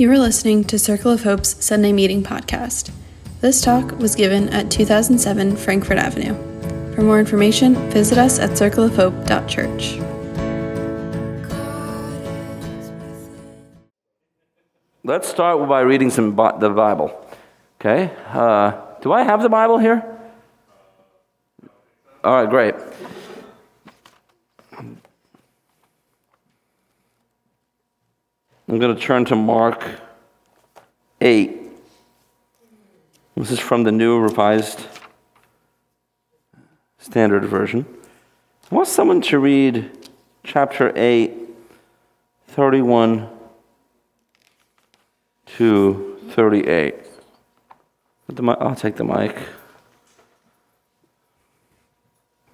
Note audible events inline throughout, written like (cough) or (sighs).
You are listening to Circle of Hope's Sunday Meeting podcast. This talk was given at 2007 Frankfurt Avenue. For more information, visit us at circleofhope.church. Let's start by reading some Bi- the Bible. Okay? Uh, do I have the Bible here? All right, great. I'm going to turn to Mark 8. This is from the New Revised Standard Version. I want someone to read chapter 8, 31 to 38. Put the mi- I'll take the mic.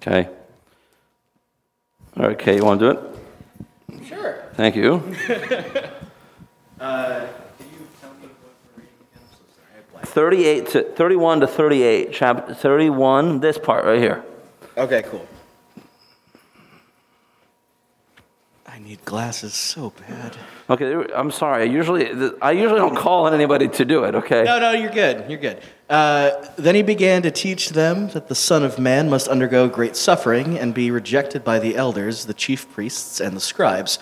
Okay. All right, you want to do it? Sure. Thank you. (laughs) Uh, can you tell me what we're reading again? I'm so sorry. I blanked. 38 to 31 to 38. Chapter 31, this part right here. Okay, cool. I need glasses so bad. Okay, I'm sorry. I usually I usually don't call on anybody to do it, okay? No, no, you're good. You're good. Uh, then he began to teach them that the Son of Man must undergo great suffering and be rejected by the elders, the chief priests, and the scribes,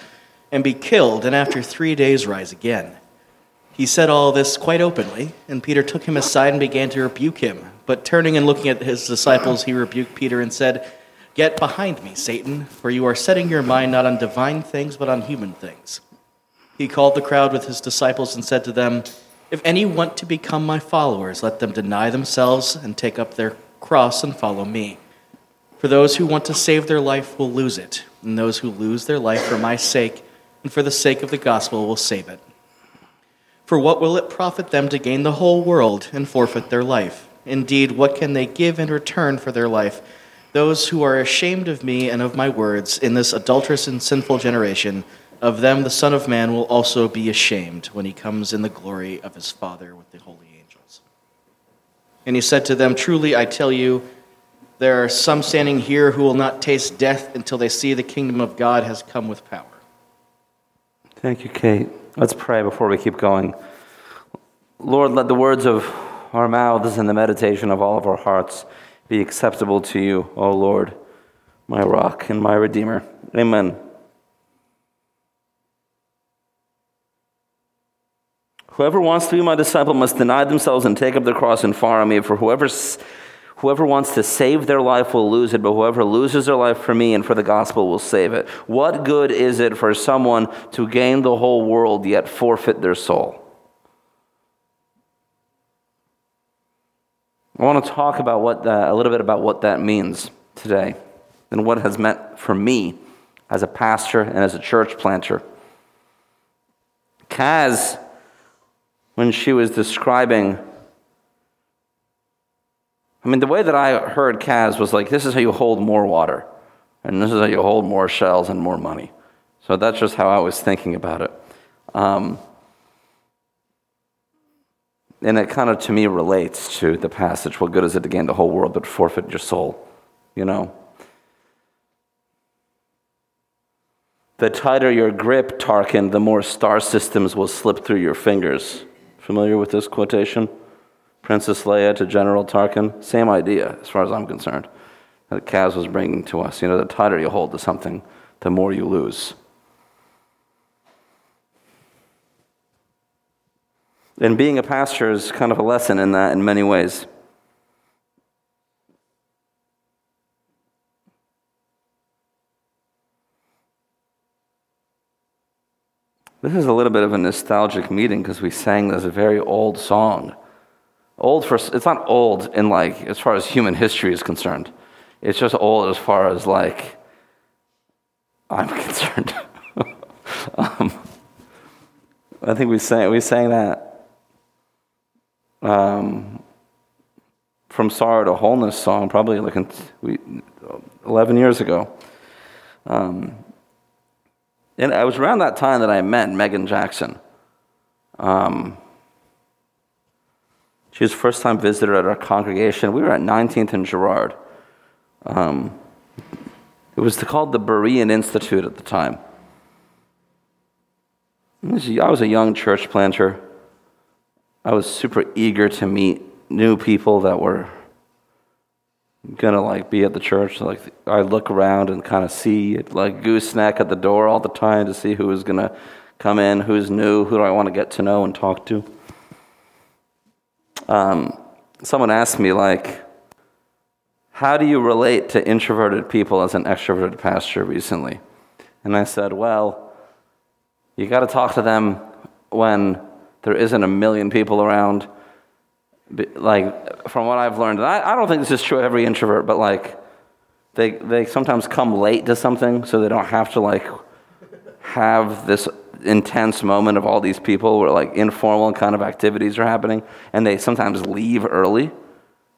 and be killed, and after three days rise again. He said all this quite openly, and Peter took him aside and began to rebuke him. But turning and looking at his disciples, he rebuked Peter and said, Get behind me, Satan, for you are setting your mind not on divine things, but on human things. He called the crowd with his disciples and said to them, If any want to become my followers, let them deny themselves and take up their cross and follow me. For those who want to save their life will lose it, and those who lose their life for my sake and for the sake of the gospel will save it. For what will it profit them to gain the whole world and forfeit their life? Indeed, what can they give in return for their life? Those who are ashamed of me and of my words in this adulterous and sinful generation, of them the Son of Man will also be ashamed when he comes in the glory of his Father with the holy angels. And he said to them, Truly I tell you, there are some standing here who will not taste death until they see the kingdom of God has come with power. Thank you, Kate. Let's pray before we keep going. Lord, let the words of our mouths and the meditation of all of our hearts be acceptable to you, O Lord, my rock and my redeemer. Amen. Whoever wants to be my disciple must deny themselves and take up their cross and follow me. For whoever, whoever wants to save their life will lose it, but whoever loses their life for me and for the gospel will save it. What good is it for someone to gain the whole world yet forfeit their soul? I want to talk about what that, a little bit about what that means today and what it has meant for me as a pastor and as a church planter. Kaz when she was describing. I mean, the way that I heard Kaz was like, this is how you hold more water, and this is how you hold more shells and more money. So that's just how I was thinking about it. Um, and it kind of, to me, relates to the passage what good is it to gain the whole world but forfeit your soul? You know? The tighter your grip, Tarkin, the more star systems will slip through your fingers. Familiar with this quotation? Princess Leia to General Tarkin? Same idea, as far as I'm concerned, that Kaz was bringing to us. You know, the tighter you hold to something, the more you lose. And being a pastor is kind of a lesson in that in many ways. This is a little bit of a nostalgic meeting because we sang this a very old song. Old for it's not old in like as far as human history is concerned. It's just old as far as like I'm (laughs) concerned. um, I think we sang we sang that um, from sorrow to wholeness song probably like we, 11 years ago. Um, and it was around that time that I met Megan Jackson. Um, she was first time visitor at our congregation. We were at 19th and Girard. Um, it was called the Berean Institute at the time. I was a young church planter. I was super eager to meet new people that were gonna like be at the church. Like I look around and kind of see like gooseneck at the door all the time to see who is gonna come in, who's new, who do I want to get to know and talk to. Um, someone asked me like, how do you relate to introverted people as an extroverted pastor recently? And I said, well, you got to talk to them when there isn't a million people around. Like, from what I've learned, and I, I don't think this is true of every introvert, but like, they, they sometimes come late to something so they don't have to like have this intense moment of all these people where like informal kind of activities are happening and they sometimes leave early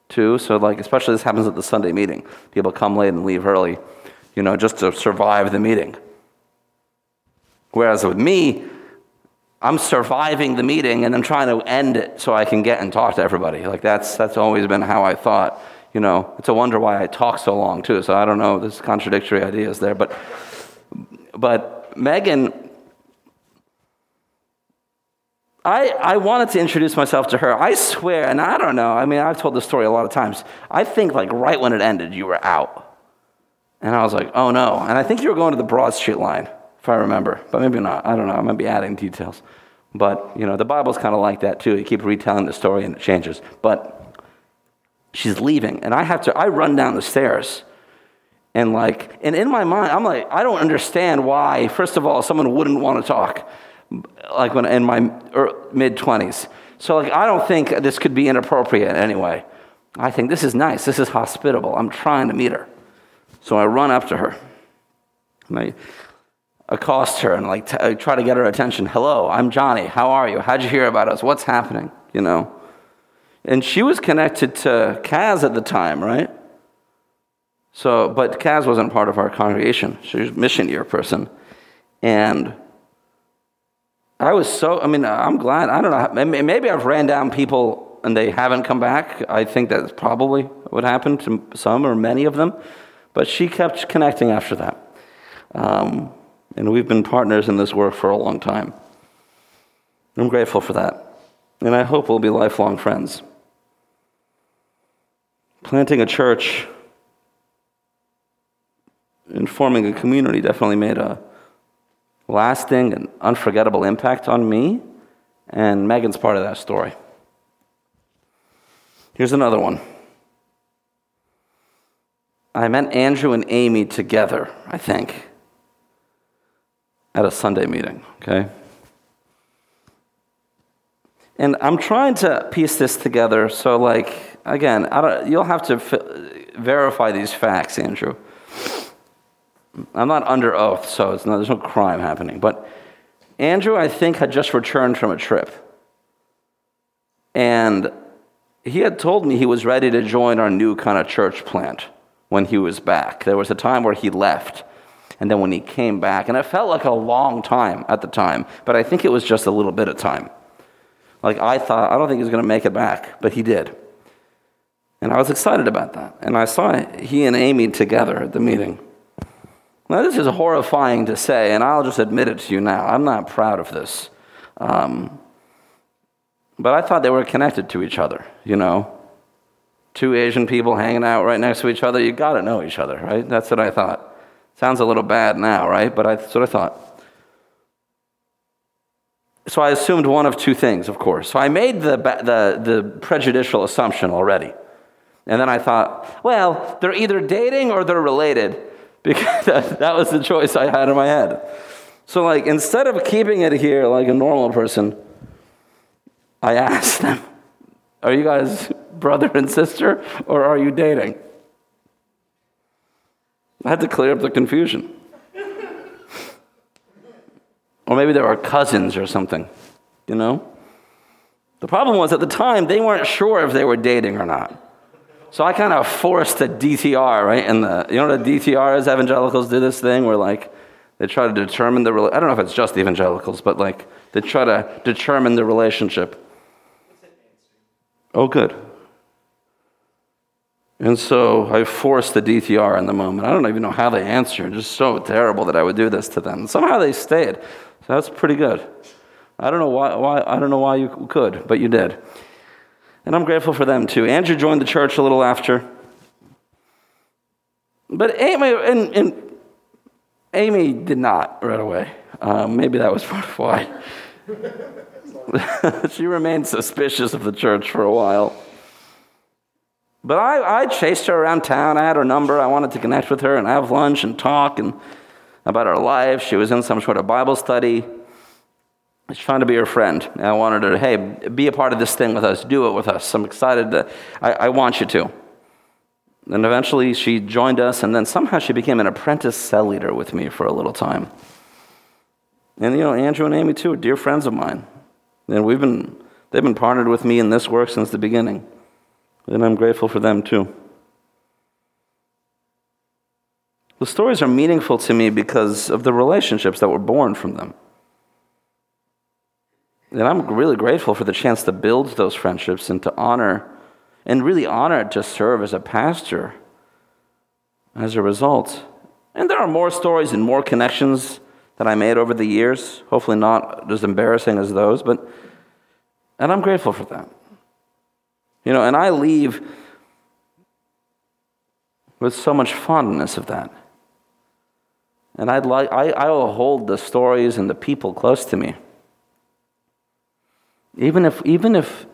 too. So, like, especially this happens at the Sunday meeting. People come late and leave early, you know, just to survive the meeting. Whereas with me, I'm surviving the meeting and I'm trying to end it so I can get and talk to everybody. Like, that's, that's always been how I thought. You know, it's a wonder why I talk so long, too. So, I don't know, there's contradictory ideas there. But, but Megan I, I wanted to introduce myself to her. I swear, and I don't know, I mean, I've told this story a lot of times. I think, like, right when it ended, you were out. And I was like, oh no. And I think you were going to the Broad Street line, if I remember. But maybe not. I don't know. I might be adding details. But, you know, the Bible's kind of like that too. You keep retelling the story and it changes. But she's leaving. And I have to, I run down the stairs. And like, and in my mind, I'm like, I don't understand why, first of all, someone wouldn't want to talk like when in my mid 20s. So like I don't think this could be inappropriate anyway. I think this is nice. This is hospitable. I'm trying to meet her. So I run up to her. And I accost her and like try to get her attention. Hello, I'm Jonny. How are you? How'd you hear about us? What's happening? You know. And she was connected to Kaz at the time, right? So, but Kaz wasn't part of our congregation. She was a mission year person. And I was so, I mean, I'm glad. I don't know. Maybe I've ran down people and they haven't come back. I think that's probably what happened to some or many of them. But she kept connecting after that. Um, and we've been partners in this work for a long time. I'm grateful for that. And I hope we'll be lifelong friends. Planting a church and forming a community definitely made a lasting and unforgettable impact on me, and Megan's part of that story. Here's another one. I met Andrew and Amy together, I think, at a Sunday meeting, okay? And I'm trying to piece this together. So, like, again, you'll have to f- verify these facts, Andrew. I'm not under oath, so not, there's no crime happening. But Andrew, I think, had just returned from a trip. And he had told me he was ready to join our new kind of church plant when he was back. There was a time where he left, and then when he came back, and it felt like a long time at the time, but I think it was just a little bit of time. Like I thought, I don't think he was going to make it back, but he did. And I was excited about that. And I saw he and Amy together at the meeting. Now, this is horrifying to say, and I'll just admit it to you now. I'm not proud of this. Um, but I thought they were connected to each other, you know? Two Asian people hanging out right next to each other, you gotta know each other, right? That's what I thought. Sounds a little bad now, right? But I, that's what I thought. So I assumed one of two things, of course. So I made the, the, the prejudicial assumption already. And then I thought, well, they're either dating or they're related because (laughs) that, was the choice I had in my head. So, like, instead of keeping it here like a normal person, I asked them, Are you guys brother and sister, or are you dating? I had to clear up the confusion. or maybe they were cousins or something, you know? The problem was at the time, they weren't sure if they were dating or not. So I kind of forced a DTR, right? And the, you know what a DTR is? Evangelicals do this thing where like they try to determine the, I don't know if it's just evangelicals, but like they try to determine the relationship. Oh, good. And so I forced the DTR in the moment. I don't even know how they answered. Just so terrible that I would do this to them. Somehow they stayed. So that's pretty good. I don't know why, why I don't know why you could, but you did. And I'm grateful for them too. Andrew joined the church a little after. But Amy, and, and Amy did not right away. Um, maybe that was part of why. (laughs) she remained suspicious of the church for a while. But I, I chased her around town. I had her number. I wanted to connect with her and have lunch and talk and about her life. She was in some sort of Bible study. Was trying to be her friend. And I wanted her to, hey, be a part of this thing with us. Do it with us. I'm excited. To, I, I want you to. And eventually she joined us, and then somehow she became an apprentice cell leader with me for a little time. And you know, Andrew and Amy too, dear friends of mine. And we've been they've been partnered with me in this work since the beginning. And I'm grateful for them too. The stories are meaningful to me because of the relationships that were born from them. And I'm really grateful for the chance to build those friendships and to honor and really honored to serve as a pastor as a result. And there are more stories and more connections that I made over the years, hopefully not as embarrassing as those, but and I'm grateful for that. You know, and I leave with so much fondness of that. And I'd like I, I will hold the stories and the people close to me. Even if even if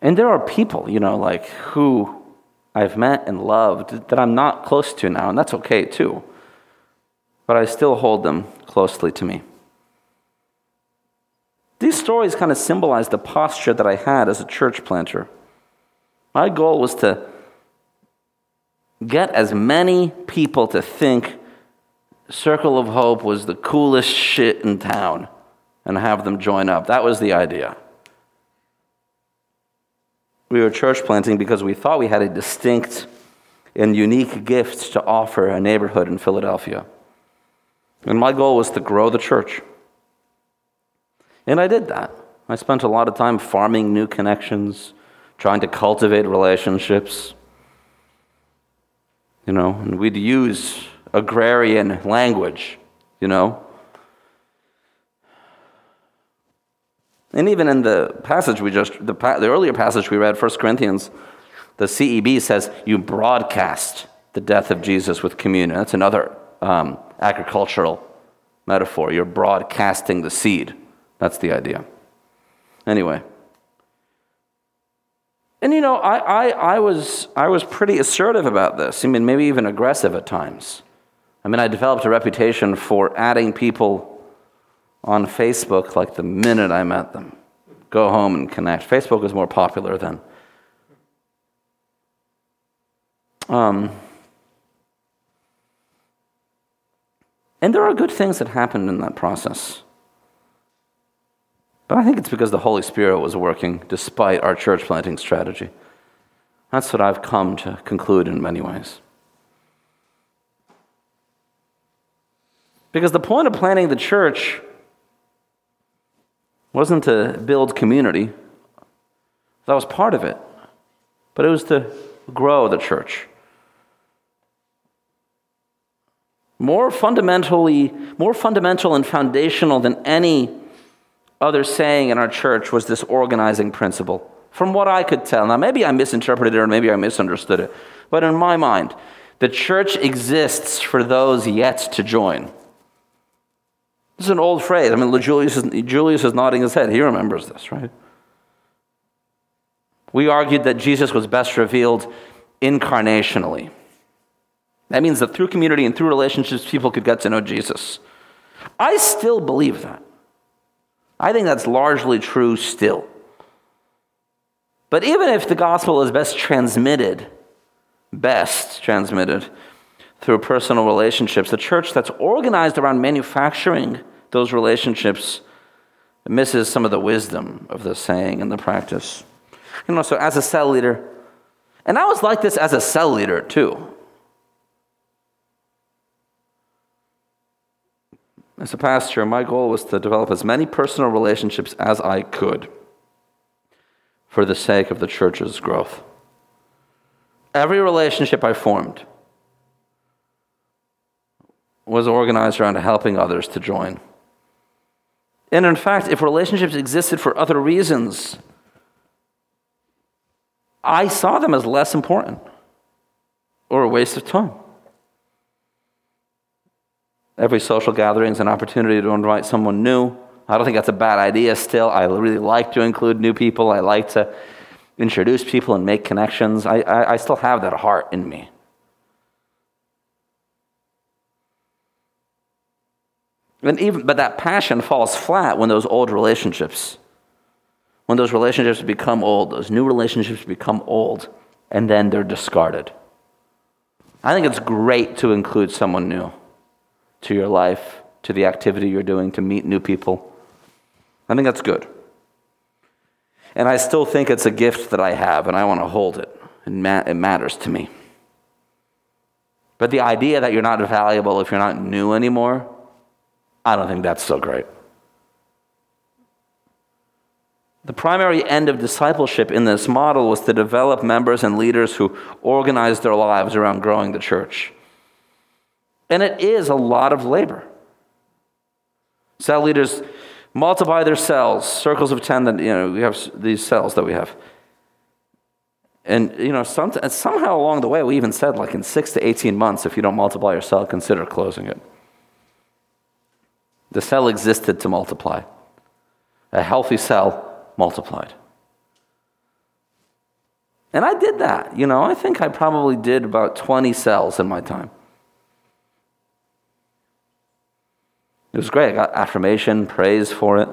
and there are people, you know, like who I've met and loved that I'm not close to now, and that's okay too. But I still hold them closely to me. These stories kind of symbolize the posture that I had as a church planter. My goal was to get as many people to think Circle of Hope was the coolest shit in town and have them join up. That was the idea. We were church planting because we thought we had a distinct and unique gift to offer a neighborhood in Philadelphia. And my goal was to grow the church. And I did that. I spent a lot of time farming new connections, trying to cultivate relationships. You know, and we'd use agrarian language, you know, And even in the passage we just, the, the earlier passage we read, 1 Corinthians, the CEB says, You broadcast the death of Jesus with communion. That's another um, agricultural metaphor. You're broadcasting the seed. That's the idea. Anyway. And you know, I, I, I, was, I was pretty assertive about this. I mean, maybe even aggressive at times. I mean, I developed a reputation for adding people on Facebook like the minute I met them. Go home and connect. Facebook is more popular then. Um, and there are good things that happened in that process. But I think it's because the Holy Spirit was working despite our church planting strategy. That's what I've come to conclude in many ways. Because the point of planting the church wasn't to build community, that was part of it, but it was to grow the church. More fundamentally, more fundamental and foundational than any other saying in our church was this organizing principle. From what I could tell, now maybe I misinterpreted it or maybe I misunderstood it, but in my mind, the church exists for those yet to join. This is an old phrase. I mean, Julius is, Julius is nodding his head. He remembers this, right? We argued that Jesus was best revealed incarnationally. That means that through community and through relationships, people could get to know Jesus. I still believe that. I think that's largely true still. But even if the gospel is best transmitted, best transmitted through personal relationships. The church that's organized around manufacturing those relationships misses some of the wisdom of the saying and the practice. You know, so as a cell leader, and I was like this as a cell leader too. As a pastor, my goal was to develop as many personal relationships as I could for the sake of the church's growth. Every relationship I formed was organized around helping others to join. And in fact, if relationships existed for other reasons, I saw them as less important or a waste of time. Every social gathering is an opportunity to invite someone new. I don't think that's a bad idea still. I really like to include new people. I like to introduce people and make connections. I, I, I still have that heart in me. And even, but that passion falls flat when those old relationships, when those relationships become old, those new relationships become old, and then they're discarded. I think it's great to include someone new to your life, to the activity you're doing, to meet new people. I think that's good. And I still think it's a gift that I have, and I want to hold it. It, ma- it matters to me. But the idea that you're not valuable if you're not new anymore, I don't think that's so great. The primary end of discipleship in this model was to develop members and leaders who organized their lives around growing the church. And it is a lot of labor. Cell leaders multiply their cells, circles of 10 that, you know, we have these cells that we have. And, you know, some, somehow along the way, we even said, like, in six to 18 months, if you don't multiply your cell, consider closing it. The cell existed to multiply. A healthy cell multiplied. And I did that. You know, I think I probably did about 20 cells in my time. It was great. I got affirmation, praise for it.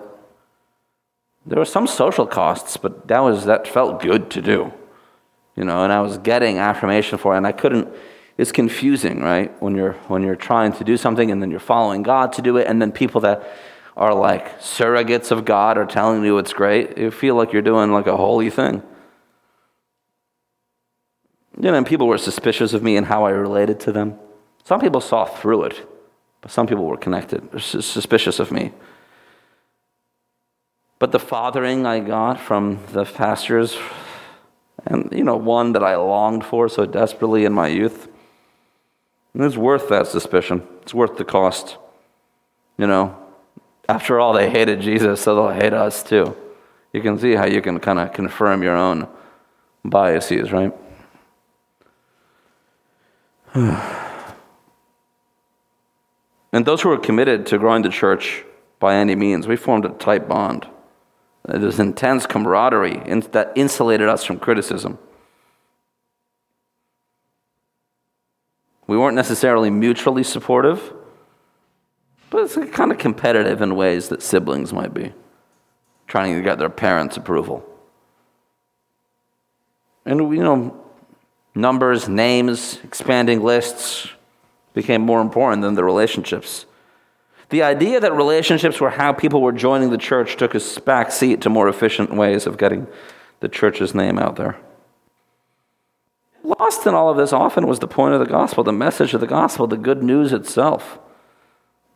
There were some social costs, but that was that felt good to do. You know, and I was getting affirmation for it, and I couldn't it's confusing, right? When you're when you're trying to do something and then you're following God to do it, and then people that are like surrogates of God are telling you it's great. You feel like you're doing like a holy thing. You know, and people were suspicious of me and how I related to them. Some people saw through it, but some people were connected, suspicious of me. But the fathering I got from the pastors, and you know, one that I longed for so desperately in my youth, it's worth that suspicion. It's worth the cost. You know, after all, they hated Jesus, so they'll hate us too. You can see how you can kind of confirm your own biases, right? (sighs) and those who were committed to growing the church by any means, we formed a tight bond. Was intense camaraderie that insulated us from criticism. We weren't necessarily mutually supportive, but it's kind of competitive in ways that siblings might be, trying to get their parents' approval. And, you know, numbers, names, expanding lists became more important than the relationships. The idea that relationships were how people were joining the church took a back seat to more efficient ways of getting the church's name out there. Lost in all of this often was the point of the gospel, the message of the gospel, the good news itself.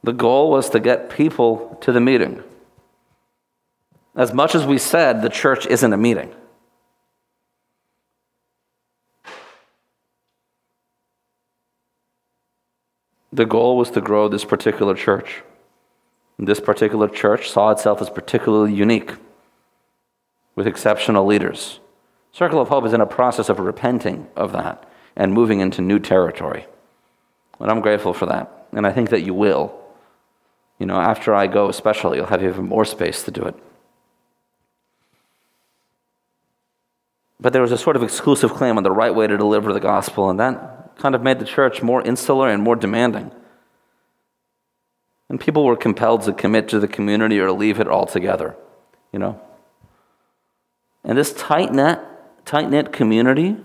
The goal was to get people to the meeting. As much as we said, the church isn't a meeting. The goal was to grow this particular church. This particular church saw itself as particularly unique, with exceptional leaders. Circle of Hope is in a process of repenting of that and moving into new territory. And I'm grateful for that. And I think that you will. You know, after I go, especially, you'll have even more space to do it. But there was a sort of exclusive claim on the right way to deliver the gospel, and that kind of made the church more insular and more demanding. And people were compelled to commit to the community or leave it altogether, you know. And this tight net tight knit community.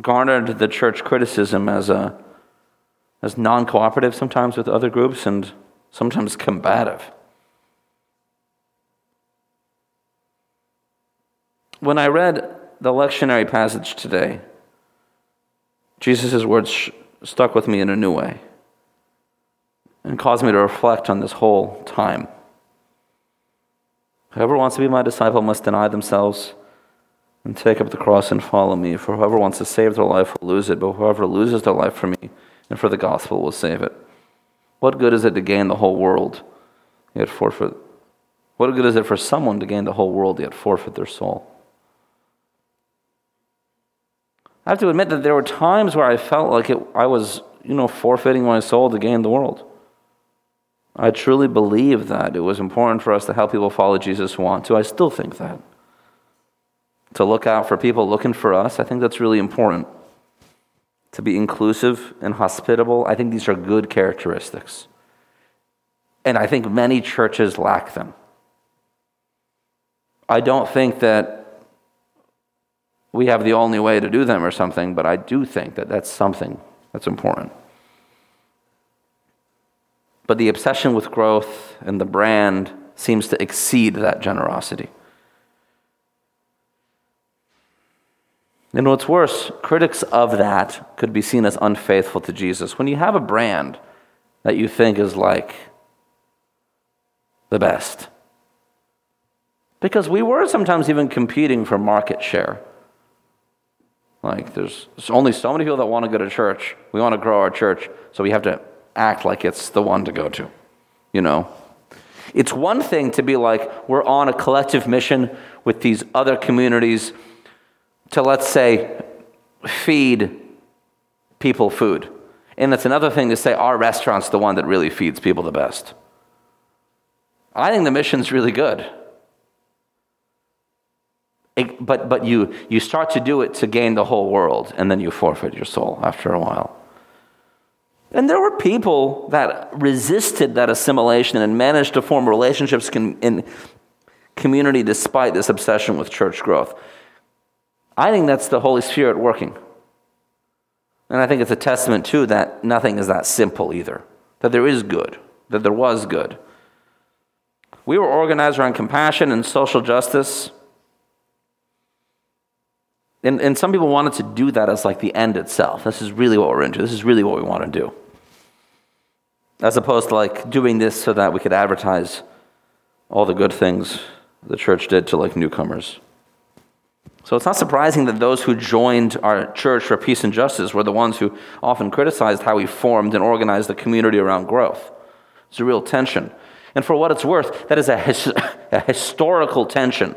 Garnered the church criticism as, a, as non cooperative sometimes with other groups and sometimes combative. When I read the lectionary passage today, Jesus' words stuck with me in a new way and caused me to reflect on this whole time. Whoever wants to be my disciple must deny themselves, and take up the cross and follow me. For whoever wants to save their life will lose it, but whoever loses their life for me and for the gospel will save it. What good is it to gain the whole world, yet forfeit? What good is it for someone to gain the whole world, yet forfeit their soul? I have to admit that there were times where I felt like it, I was, you know, forfeiting my soul to gain the world. I truly believe that it was important for us to help people follow Jesus who want to. I still think that to look out for people looking for us. I think that's really important. To be inclusive and hospitable, I think these are good characteristics. And I think many churches lack them. I don't think that we have the only way to do them or something, but I do think that that's something that's important. But the obsession with growth and the brand seems to exceed that generosity. And what's worse, critics of that could be seen as unfaithful to Jesus. When you have a brand that you think is like the best, because we were sometimes even competing for market share. Like, there's, only so many people that want to go to church. We want to grow our church, so we have to act like it's the one to go to, you know? It's one thing to be like, we're on a collective mission with these other communities to, let's say, feed people food. And it's another thing to say our restaurant's the one that really feeds people the best. I think the mission's really good. But but you, you start to do it to gain the whole world, and then you forfeit your soul after a while. And there were people that resisted that assimilation and managed to form relationships in community despite this obsession with church growth. I think that's the Holy Spirit working. And I think it's a testament, too, that nothing is that simple either, that there is good, that there was good. We were organized around compassion and social justice. And, and some people wanted to do that as like the end itself. This is really what we're into. This is really what we want to do. As opposed to like doing this so that we could advertise all the good things the church did to like newcomers. So it's not surprising that those who joined our church for peace and justice were the ones who often criticized how we formed and organized the community around growth. It's a real tension. And for what it's worth, that is a, his, (laughs) a historical tension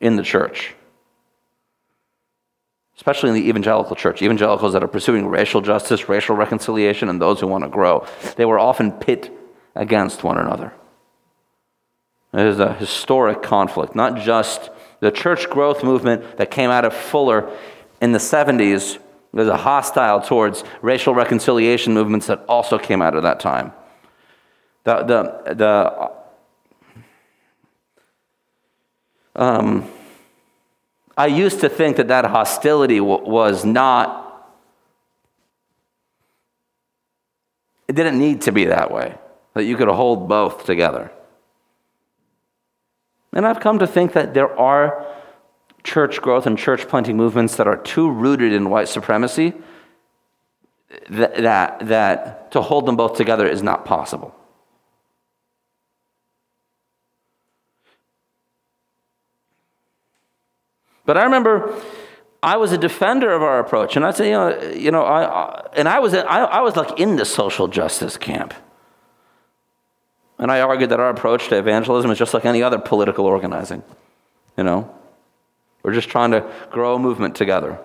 in the church, especially in the evangelical church. Evangelicals that are pursuing racial justice, racial reconciliation, and those who want to grow, they were often pit against one another. It is a historic conflict, not just the church growth movement that came out of Fuller in the 70s was a hostile towards racial reconciliation movements that also came out of that time. The, the, the, um, I used to think that that hostility was not, it didn't need to be that way, that you could hold both together. And I've come to think that there are church growth and church planting movements that are too rooted in white supremacy that, that, that to hold them both together is not possible. But I remember I was a defender of our approach, and I said, you know, you know, I, I and I was, I, I was like in the social justice camp. And I argued that our approach to evangelism is just like any other political organizing. You know, we're just trying to grow a movement together.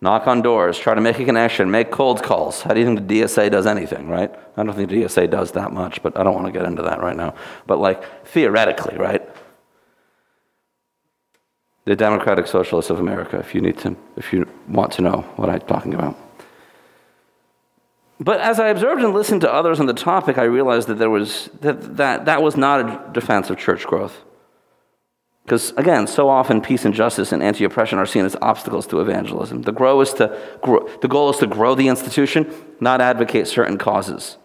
Knock on doors, try to make a connection, make cold calls. How do you think the DSA does anything, right? I don't think the DSA does that much, but I don't want to get into that right now. But, like, theoretically, right? The Democratic Socialists of America, if you need to, if you want to know what I'm talking about. But as I observed and listened to others on the topic, I realized that there was that that, that was not a defense of church growth. Because again, so often peace and justice and anti-oppression are seen as obstacles to evangelism. The, grow is to grow, the goal is to grow the institution, not advocate certain causes.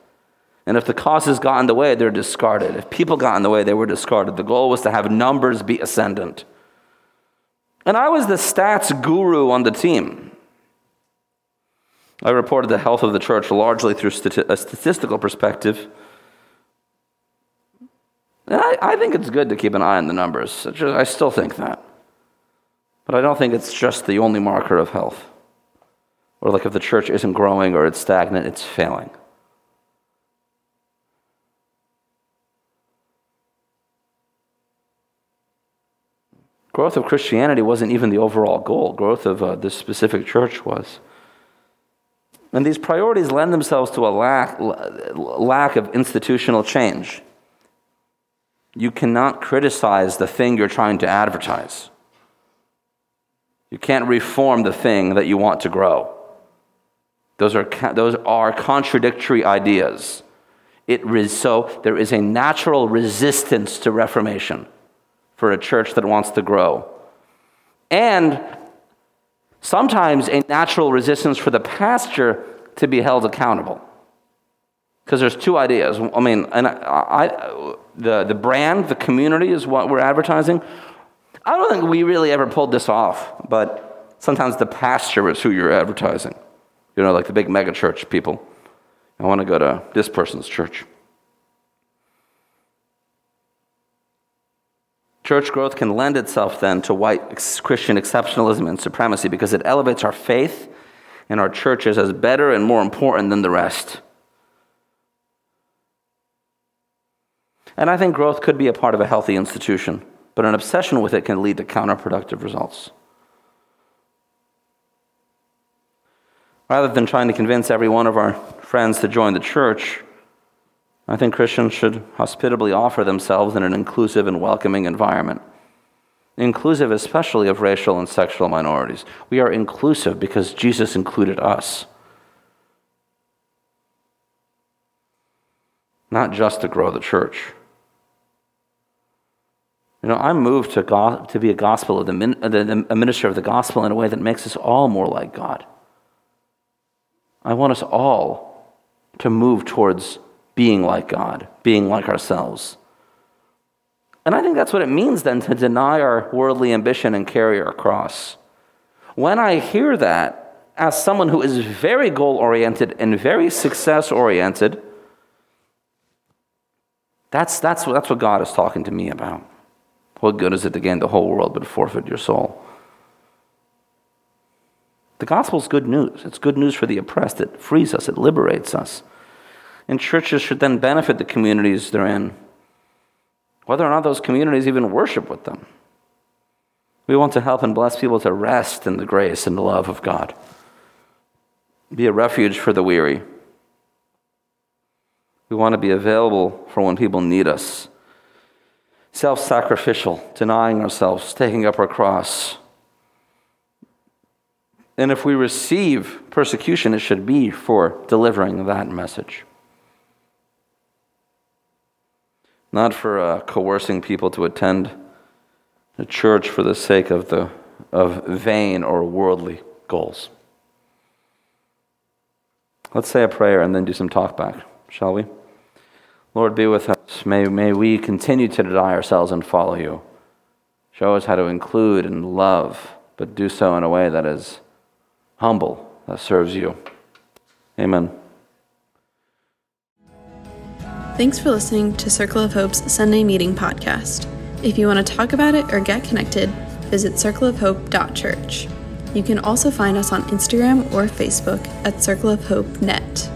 And if the causes got in the way, they're discarded. If people got in the way, they were discarded. The goal was to have numbers be ascendant. And I was the stats guru on the team. I reported the health of the church largely through stati- a statistical perspective. And I, I, think it's good to keep an eye on the numbers. I still think that. But I don't think it's just the only marker of health. Or like if the church isn't growing or it's stagnant, it's failing. Growth of Christianity wasn't even the overall goal, growth of uh, this specific church was. And these priorities lend themselves to a lack, lack of institutional change. You cannot criticize the thing you're trying to advertise. You can't reform the thing that you want to grow. Those are, those are contradictory ideas. It, so there is a natural resistance to reformation for a church that wants to grow. And sometimes a natural resistance for the pastor to be held accountable. Because there's two ideas. I mean, and I, I, the, the brand, the community is what we're advertising. I don't think we really ever pulled this off, but sometimes the pastor is who you're advertising. You know, like the big megachurch people. I want to go to this person's church. Church growth can lend itself then to white Christian exceptionalism and supremacy because it elevates our faith and our churches as better and more important than the rest. And I think growth could be a part of a healthy institution, but an obsession with it can lead to counterproductive results. Rather than trying to convince every one of our friends to join the church, I think Christians should hospitably offer themselves in an inclusive and welcoming environment. Inclusive, especially of racial and sexual minorities. We are inclusive because Jesus included us. Not just to grow the church. You know, I'm moved to, go- to be a gospel of the, min a minister of the gospel in a way that makes us all more like God. I want us all to move towards being like God, being like ourselves. And I think that's what it means then to deny our worldly ambition and carry our cross. When I hear that, as someone who is very goal oriented and very success oriented, that's, that's, that's what God is talking to me about. What good is it to gain the whole world but forfeit your soul? The gospel is good news. It's good news for the oppressed. It frees us, it liberates us. And churches should then benefit the communities they're in, whether or not those communities even worship with them. We want to help and bless people to rest in the grace and the love of God, be a refuge for the weary. We want to be available for when people need us. Self sacrificial, denying ourselves, taking up our cross. And if we receive persecution, it should be for delivering that message. Not for uh, coercing people to attend the church for the sake of, the, of vain or worldly goals. Let's say a prayer and then do some talk back, shall we? Lord, be with us. May, may we continue to deny ourselves and follow you. Show us how to include and love, but do so in a way that is humble, that serves you. Amen. Thanks for listening to Circle of Hope's Sunday Meeting podcast. If you want to talk about it or get connected, visit circleofhope.church. You can also find us on Instagram or Facebook at Circle of Hope Net.